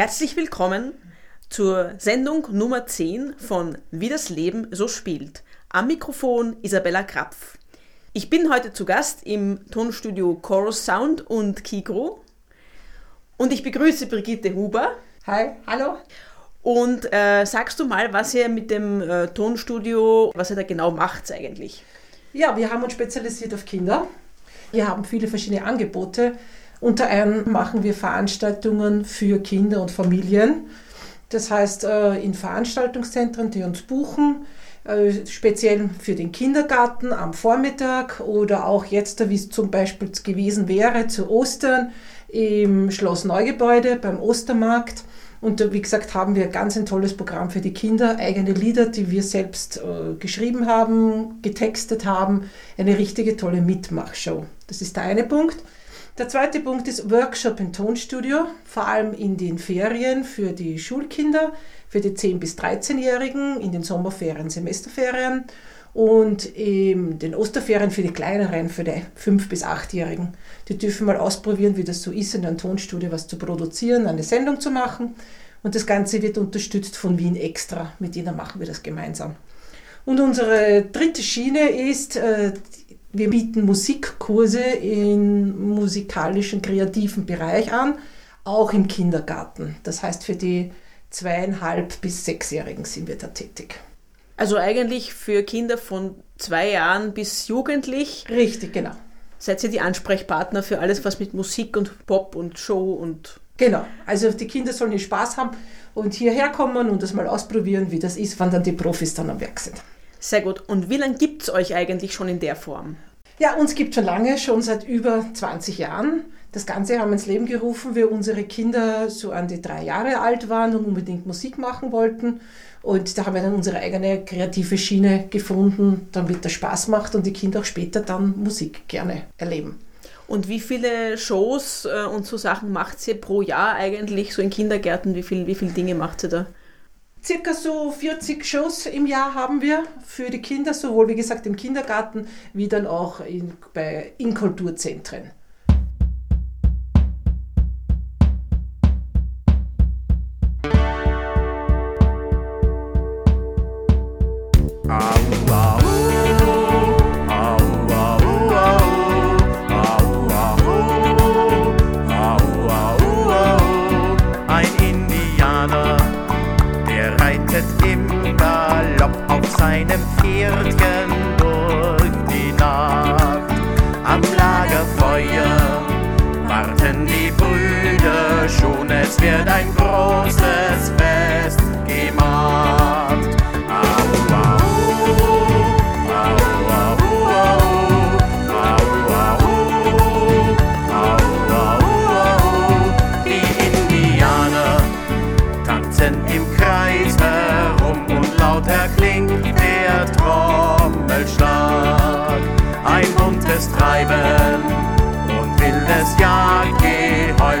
Herzlich willkommen zur Sendung Nummer 10 von Wie das Leben so spielt. Am Mikrofon Isabella Krapf. Ich bin heute zu Gast im Tonstudio Chorus Sound und Kigro und ich begrüße Brigitte Huber. Hi, hallo. Und äh, sagst du mal, was ihr mit dem äh, Tonstudio, was ihr da genau macht eigentlich? Ja, wir haben uns spezialisiert auf Kinder. Wir haben viele verschiedene Angebote. Unter anderem machen wir Veranstaltungen für Kinder und Familien. Das heißt, äh, in Veranstaltungszentren, die uns buchen, äh, speziell für den Kindergarten am Vormittag oder auch jetzt, wie es zum Beispiel gewesen wäre, zu Ostern im Schloss Neugebäude beim Ostermarkt. Und wie gesagt, haben wir ganz ein tolles Programm für die Kinder, eigene Lieder, die wir selbst äh, geschrieben haben, getextet haben. Eine richtige tolle Mitmachshow. Das ist der eine Punkt. Der zweite Punkt ist Workshop im Tonstudio, vor allem in den Ferien für die Schulkinder, für die 10- bis 13-Jährigen, in den Sommerferien, Semesterferien und in den Osterferien für die kleineren, für die 5- bis 8-Jährigen. Die dürfen mal ausprobieren, wie das so ist, in einem Tonstudio was zu produzieren, eine Sendung zu machen. Und das Ganze wird unterstützt von Wien Extra. Mit denen machen wir das gemeinsam. Und unsere dritte Schiene ist äh, wir bieten Musikkurse im musikalischen, kreativen Bereich an, auch im Kindergarten. Das heißt, für die zweieinhalb bis sechsjährigen sind wir da tätig. Also eigentlich für Kinder von zwei Jahren bis jugendlich. Richtig, genau. Seid ihr die Ansprechpartner für alles, was mit Musik und Pop und Show und. Genau, also die Kinder sollen Spaß haben und hierher kommen und das mal ausprobieren, wie das ist, wann dann die Profis dann am Werk sind. Sehr gut. Und wie lange gibt es euch eigentlich schon in der Form? Ja, uns gibt es schon lange, schon seit über 20 Jahren. Das Ganze haben wir ins Leben gerufen, wir unsere Kinder so an die drei Jahre alt waren und unbedingt Musik machen wollten. Und da haben wir dann unsere eigene kreative Schiene gefunden, damit das Spaß macht und die Kinder auch später dann Musik gerne erleben. Und wie viele Shows äh, und so Sachen macht ihr pro Jahr eigentlich, so in Kindergärten? Wie, viel, wie viele Dinge macht ihr da? Circa so 40 Shows im Jahr haben wir für die Kinder, sowohl wie gesagt im Kindergarten wie dann auch in, bei seinem vierten durch die Nacht. Am Lagerfeuer warten die Brüder schon, es wird ein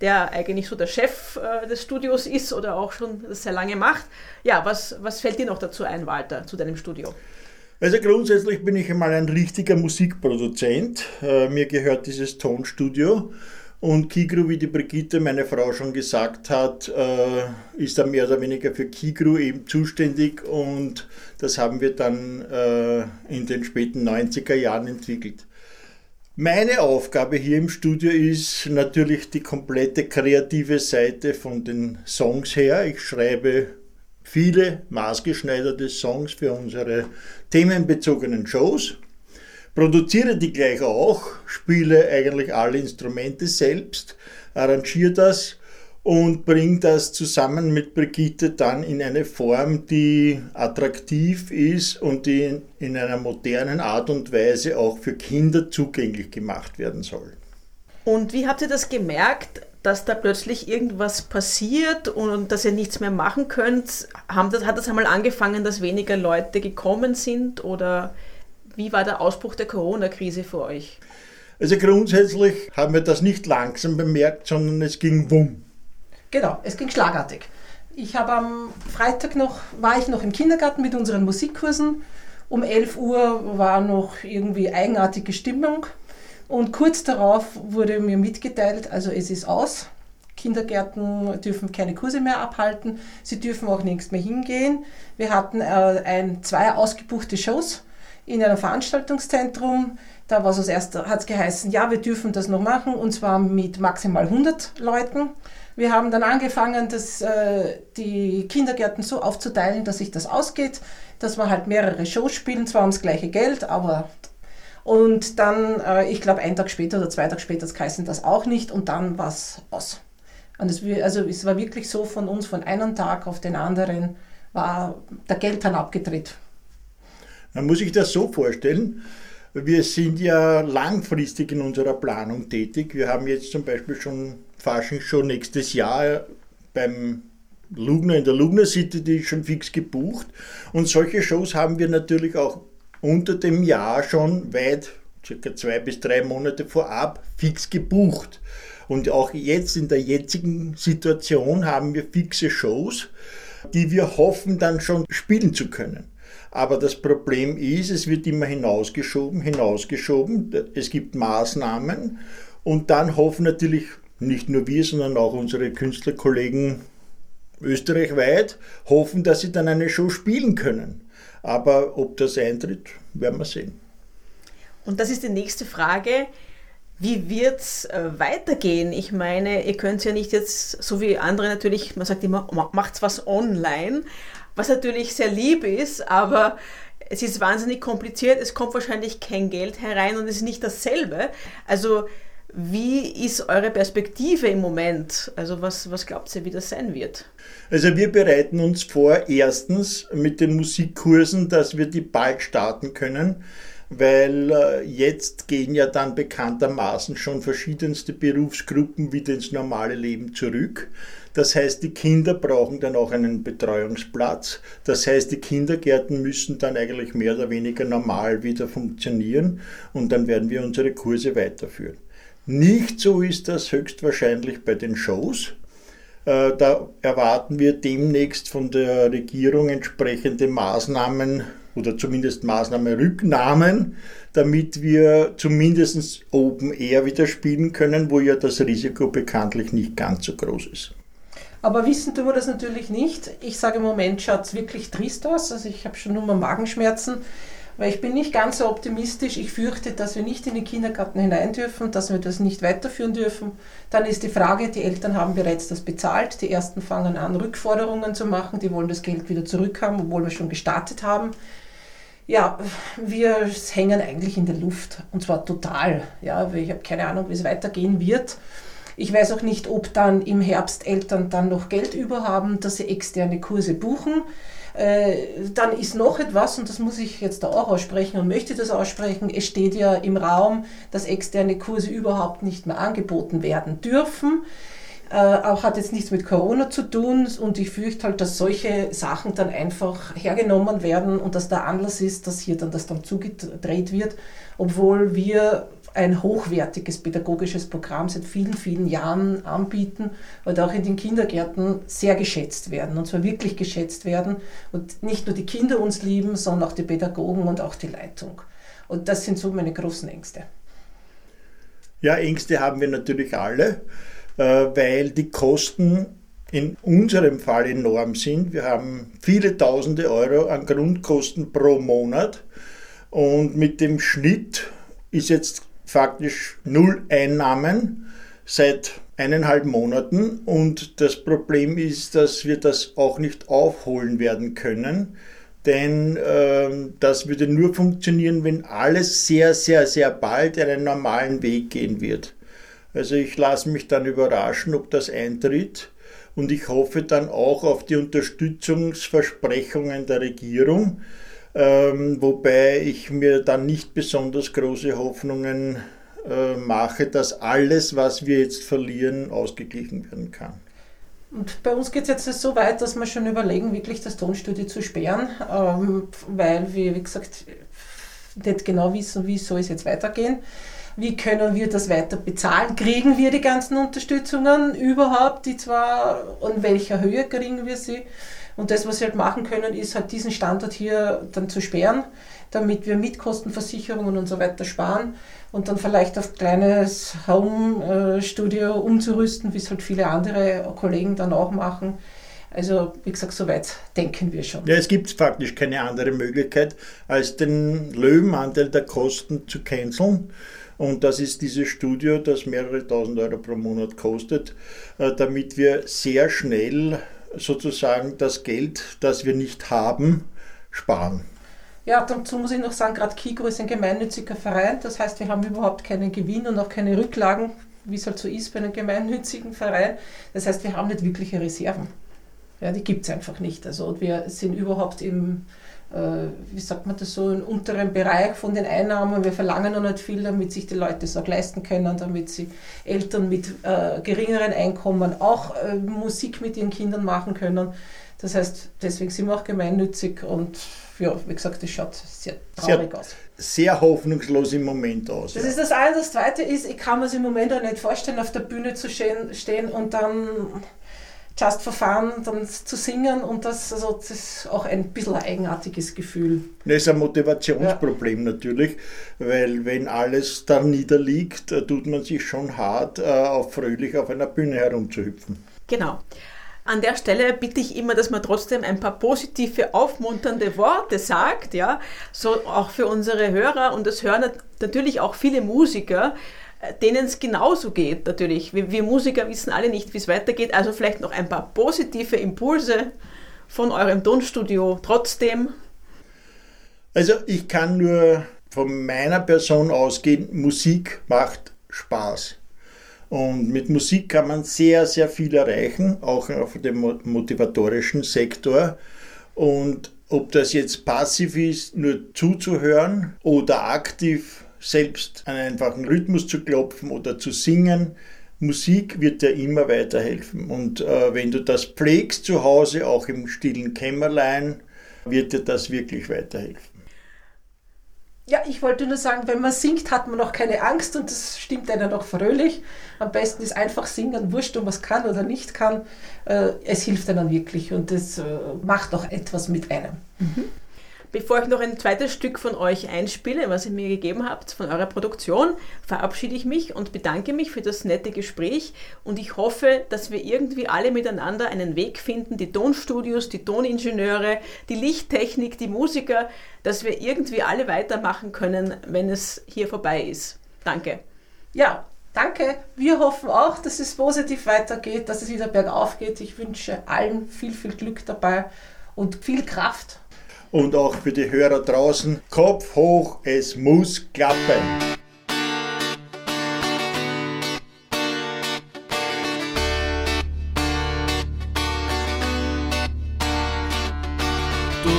der eigentlich so der Chef äh, des Studios ist oder auch schon sehr lange macht. Ja, was, was fällt dir noch dazu ein, Walter, zu deinem Studio? Also grundsätzlich bin ich einmal ein richtiger Musikproduzent. Äh, mir gehört dieses Tonstudio. Und Kigru, wie die Brigitte, meine Frau, schon gesagt hat, äh, ist da mehr oder weniger für Kigru eben zuständig und das haben wir dann äh, in den späten 90er Jahren entwickelt. Meine Aufgabe hier im Studio ist natürlich die komplette kreative Seite von den Songs her. Ich schreibe viele maßgeschneiderte Songs für unsere themenbezogenen Shows, produziere die gleich auch, spiele eigentlich alle Instrumente selbst, arrangiere das und bringe das zusammen mit Brigitte dann in eine Form, die attraktiv ist und die in einer modernen Art und Weise auch für Kinder zugänglich gemacht werden soll. Und wie habt ihr das gemerkt, dass da plötzlich irgendwas passiert und dass ihr nichts mehr machen könnt? Das, hat das einmal angefangen, dass weniger Leute gekommen sind oder wie war der Ausbruch der Corona-Krise für euch? Also grundsätzlich haben wir das nicht langsam bemerkt, sondern es ging wumm. Genau, es ging schlagartig. Ich habe am Freitag noch, war ich noch im Kindergarten mit unseren Musikkursen. Um 11 Uhr war noch irgendwie eigenartige Stimmung. Und kurz darauf wurde mir mitgeteilt, also es ist aus. Kindergärten dürfen keine Kurse mehr abhalten. Sie dürfen auch nirgends mehr hingehen. Wir hatten äh, ein, zwei ausgebuchte Shows in einem Veranstaltungszentrum. Da war es als erstes, hat es geheißen, ja, wir dürfen das noch machen und zwar mit maximal 100 Leuten. Wir haben dann angefangen, das, äh, die Kindergärten so aufzuteilen, dass sich das ausgeht, dass wir halt mehrere Shows spielen, zwar ums gleiche Geld, aber und dann, äh, ich glaube, einen Tag später oder zwei Tage später heißen das auch nicht und dann war es aus. Und es, also es war wirklich so von uns, von einem Tag auf den anderen war der Geldhahn abgedreht. Man muss sich das so vorstellen, wir sind ja langfristig in unserer Planung tätig. Wir haben jetzt zum Beispiel schon Fasching schon nächstes Jahr beim Lugner in der Lugner City, die ist schon fix gebucht. Und solche Shows haben wir natürlich auch unter dem Jahr schon weit, circa zwei bis drei Monate vorab, fix gebucht. Und auch jetzt in der jetzigen Situation haben wir fixe Shows, die wir hoffen dann schon spielen zu können. Aber das Problem ist, es wird immer hinausgeschoben, hinausgeschoben. Es gibt Maßnahmen und dann hoffen natürlich nicht nur wir, sondern auch unsere Künstlerkollegen österreichweit, hoffen, dass sie dann eine Show spielen können. Aber ob das eintritt, werden wir sehen. Und das ist die nächste Frage. Wie wird es äh, weitergehen? Ich meine, ihr könnt ja nicht jetzt, so wie andere natürlich, man sagt immer, macht's was online, was natürlich sehr lieb ist, aber es ist wahnsinnig kompliziert, es kommt wahrscheinlich kein Geld herein und es ist nicht dasselbe. Also wie ist eure Perspektive im Moment? Also was, was glaubt ihr, wie das sein wird? Also wir bereiten uns vor, erstens mit den Musikkursen, dass wir die bald starten können, weil äh, jetzt gehen ja dann bekanntermaßen schon verschiedenste Berufsgruppen wieder ins normale Leben zurück. Das heißt, die Kinder brauchen dann auch einen Betreuungsplatz. Das heißt, die Kindergärten müssen dann eigentlich mehr oder weniger normal wieder funktionieren und dann werden wir unsere Kurse weiterführen. Nicht so ist das höchstwahrscheinlich bei den Shows. Äh, da erwarten wir demnächst von der Regierung entsprechende Maßnahmen oder zumindest Maßnahmenrücknahmen, damit wir zumindest Open Air wieder spielen können, wo ja das Risiko bekanntlich nicht ganz so groß ist. Aber wissen tun wir das natürlich nicht. Ich sage im Moment schaut es wirklich trist aus. Also ich habe schon nur mal Magenschmerzen. Weil ich bin nicht ganz so optimistisch. Ich fürchte, dass wir nicht in den Kindergarten hinein dürfen, dass wir das nicht weiterführen dürfen. Dann ist die Frage, die Eltern haben bereits das bezahlt. Die ersten fangen an, Rückforderungen zu machen. Die wollen das Geld wieder zurückhaben, obwohl wir schon gestartet haben. Ja, wir hängen eigentlich in der Luft. Und zwar total. Ja, ich habe keine Ahnung, wie es weitergehen wird. Ich weiß auch nicht, ob dann im Herbst Eltern dann noch Geld über haben, dass sie externe Kurse buchen. Äh, dann ist noch etwas, und das muss ich jetzt da auch aussprechen und möchte das aussprechen, es steht ja im Raum, dass externe Kurse überhaupt nicht mehr angeboten werden dürfen. Äh, auch hat jetzt nichts mit Corona zu tun und ich fürchte halt, dass solche Sachen dann einfach hergenommen werden und dass der Anlass ist, dass hier dann das dann zugedreht wird, obwohl wir ein hochwertiges pädagogisches Programm seit vielen, vielen Jahren anbieten und auch in den Kindergärten sehr geschätzt werden. Und zwar wirklich geschätzt werden. Und nicht nur die Kinder uns lieben, sondern auch die Pädagogen und auch die Leitung. Und das sind so meine großen Ängste. Ja, Ängste haben wir natürlich alle, äh, weil die Kosten in unserem Fall enorm sind. Wir haben viele tausende Euro an Grundkosten pro Monat und mit dem Schnitt ist jetzt faktisch null Einnahmen seit eineinhalb Monaten. Und das Problem ist, dass wir das auch nicht aufholen werden können, denn äh, das würde nur funktionieren, wenn alles sehr, sehr, sehr bald einen normalen Weg gehen wird. Also ich lasse mich dann überraschen, ob das eintritt. Und ich hoffe dann auch auf die Unterstützungsversprechungen der Regierung, ähm, wobei ich mir dann nicht besonders große Hoffnungen äh, mache, dass alles, was wir jetzt verlieren, ausgeglichen werden kann. Und bei uns geht es jetzt so weit, dass wir schon überlegen, wirklich das Tonstudio zu sperren, ähm, weil wir, wie gesagt, nicht genau wissen, wie soll es jetzt weitergehen. Wie können wir das weiter bezahlen? Kriegen wir die ganzen Unterstützungen überhaupt, die zwar, in welcher Höhe kriegen wir sie? Und das, was wir halt machen können, ist halt diesen Standort hier dann zu sperren, damit wir Mitkostenversicherungen und so weiter sparen und dann vielleicht auf kleines Home-Studio umzurüsten, wie es halt viele andere Kollegen dann auch machen. Also, wie gesagt, soweit denken wir schon. Ja, es gibt faktisch keine andere Möglichkeit, als den Löwenanteil der Kosten zu canceln. Und das ist dieses Studio, das mehrere tausend Euro pro Monat kostet, äh, damit wir sehr schnell sozusagen das Geld, das wir nicht haben, sparen. Ja, dazu muss ich noch sagen, gerade Kigro ist ein gemeinnütziger Verein, das heißt, wir haben überhaupt keinen Gewinn und auch keine Rücklagen, wie es halt so ist bei einem gemeinnützigen Verein. Das heißt, wir haben nicht wirkliche Reserven. Ja, die gibt es einfach nicht. Also wir sind überhaupt im, wie sagt man das so, im unteren Bereich von den Einnahmen. Wir verlangen noch nicht viel, damit sich die Leute es auch leisten können, damit sie Eltern mit äh, geringeren Einkommen auch äh, Musik mit ihren Kindern machen können. Das heißt, deswegen sind wir auch gemeinnützig und ja, wie gesagt, das schaut sehr traurig sehr, aus. Sehr hoffnungslos im Moment aus. Das ja. ist das eine. Das zweite ist, ich kann mir es im Moment auch nicht vorstellen, auf der Bühne zu stehen, stehen und dann Just for Fun dann zu singen und das, also das ist auch ein bisschen ein eigenartiges Gefühl. Das ist ein Motivationsproblem ja. natürlich, weil wenn alles da niederliegt, äh, tut man sich schon hart, äh, auch fröhlich auf einer Bühne herumzuhüpfen. Genau. An der Stelle bitte ich immer, dass man trotzdem ein paar positive, aufmunternde Worte sagt, ja, so auch für unsere Hörer und das hören natürlich auch viele Musiker, denen es genauso geht natürlich. Wir, wir Musiker wissen alle nicht, wie es weitergeht, also vielleicht noch ein paar positive Impulse von eurem Tonstudio trotzdem. Also ich kann nur von meiner Person ausgehen, Musik macht Spaß. Und mit Musik kann man sehr, sehr viel erreichen, auch auf dem motivatorischen Sektor. Und ob das jetzt passiv ist, nur zuzuhören oder aktiv selbst einen einfachen Rhythmus zu klopfen oder zu singen, Musik wird dir immer weiterhelfen. Und äh, wenn du das pflegst zu Hause, auch im stillen Kämmerlein, wird dir das wirklich weiterhelfen. Ja, ich wollte nur sagen, wenn man singt, hat man auch keine Angst und das stimmt einem auch fröhlich. Am besten ist einfach singen, wurscht, ob man es kann oder nicht kann. Äh, es hilft einem wirklich und es äh, macht auch etwas mit einem. Mhm. Bevor ich noch ein zweites Stück von euch einspiele, was ihr mir gegeben habt, von eurer Produktion, verabschiede ich mich und bedanke mich für das nette Gespräch und ich hoffe, dass wir irgendwie alle miteinander einen Weg finden, die Tonstudios, die Toningenieure, die Lichttechnik, die Musiker, dass wir irgendwie alle weitermachen können, wenn es hier vorbei ist. Danke. Ja, danke. Wir hoffen auch, dass es positiv weitergeht, dass es wieder bergauf geht. Ich wünsche allen viel, viel Glück dabei und viel Kraft und auch für die Hörer draußen, Kopf hoch, es muss klappen. Du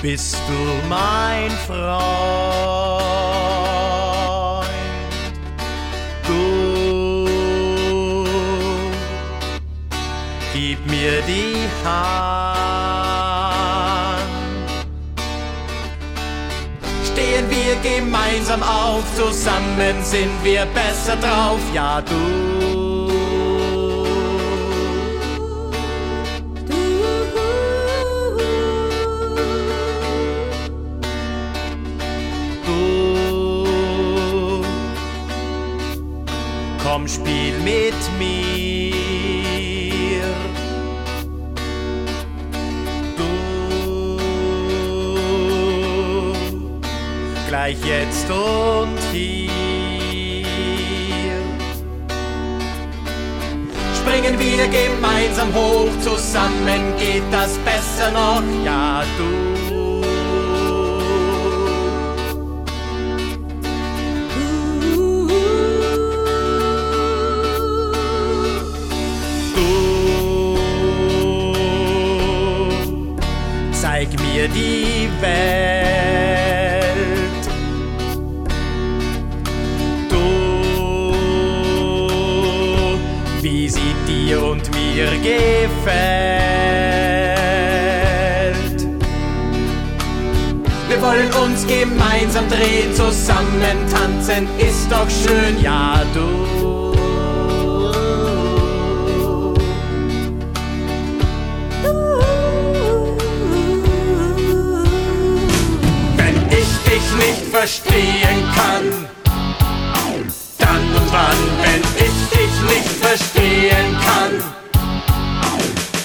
bist du mein Freund. Hand. Stehen wir gemeinsam auf, zusammen sind wir besser drauf, ja du. Komm, spiel mit mir. Gleich jetzt und hier. Springen wir gemeinsam hoch, zusammen geht das besser noch, ja du. zeig mir die Welt. Dir gefällt. Wir wollen uns gemeinsam drehen, zusammen tanzen, ist doch schön, ja du. Wenn ich dich nicht verstehen kann, dann und wann, wenn nicht verstehen kann.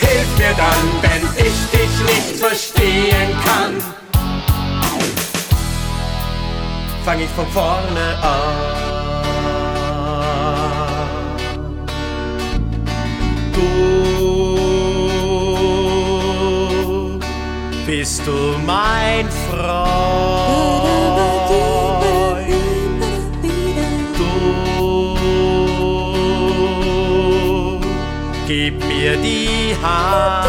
Hilf mir dann, wenn ich dich nicht verstehen kann. Fang ich von vorne an. Du bist du mein Freund. Gib mir die Hand.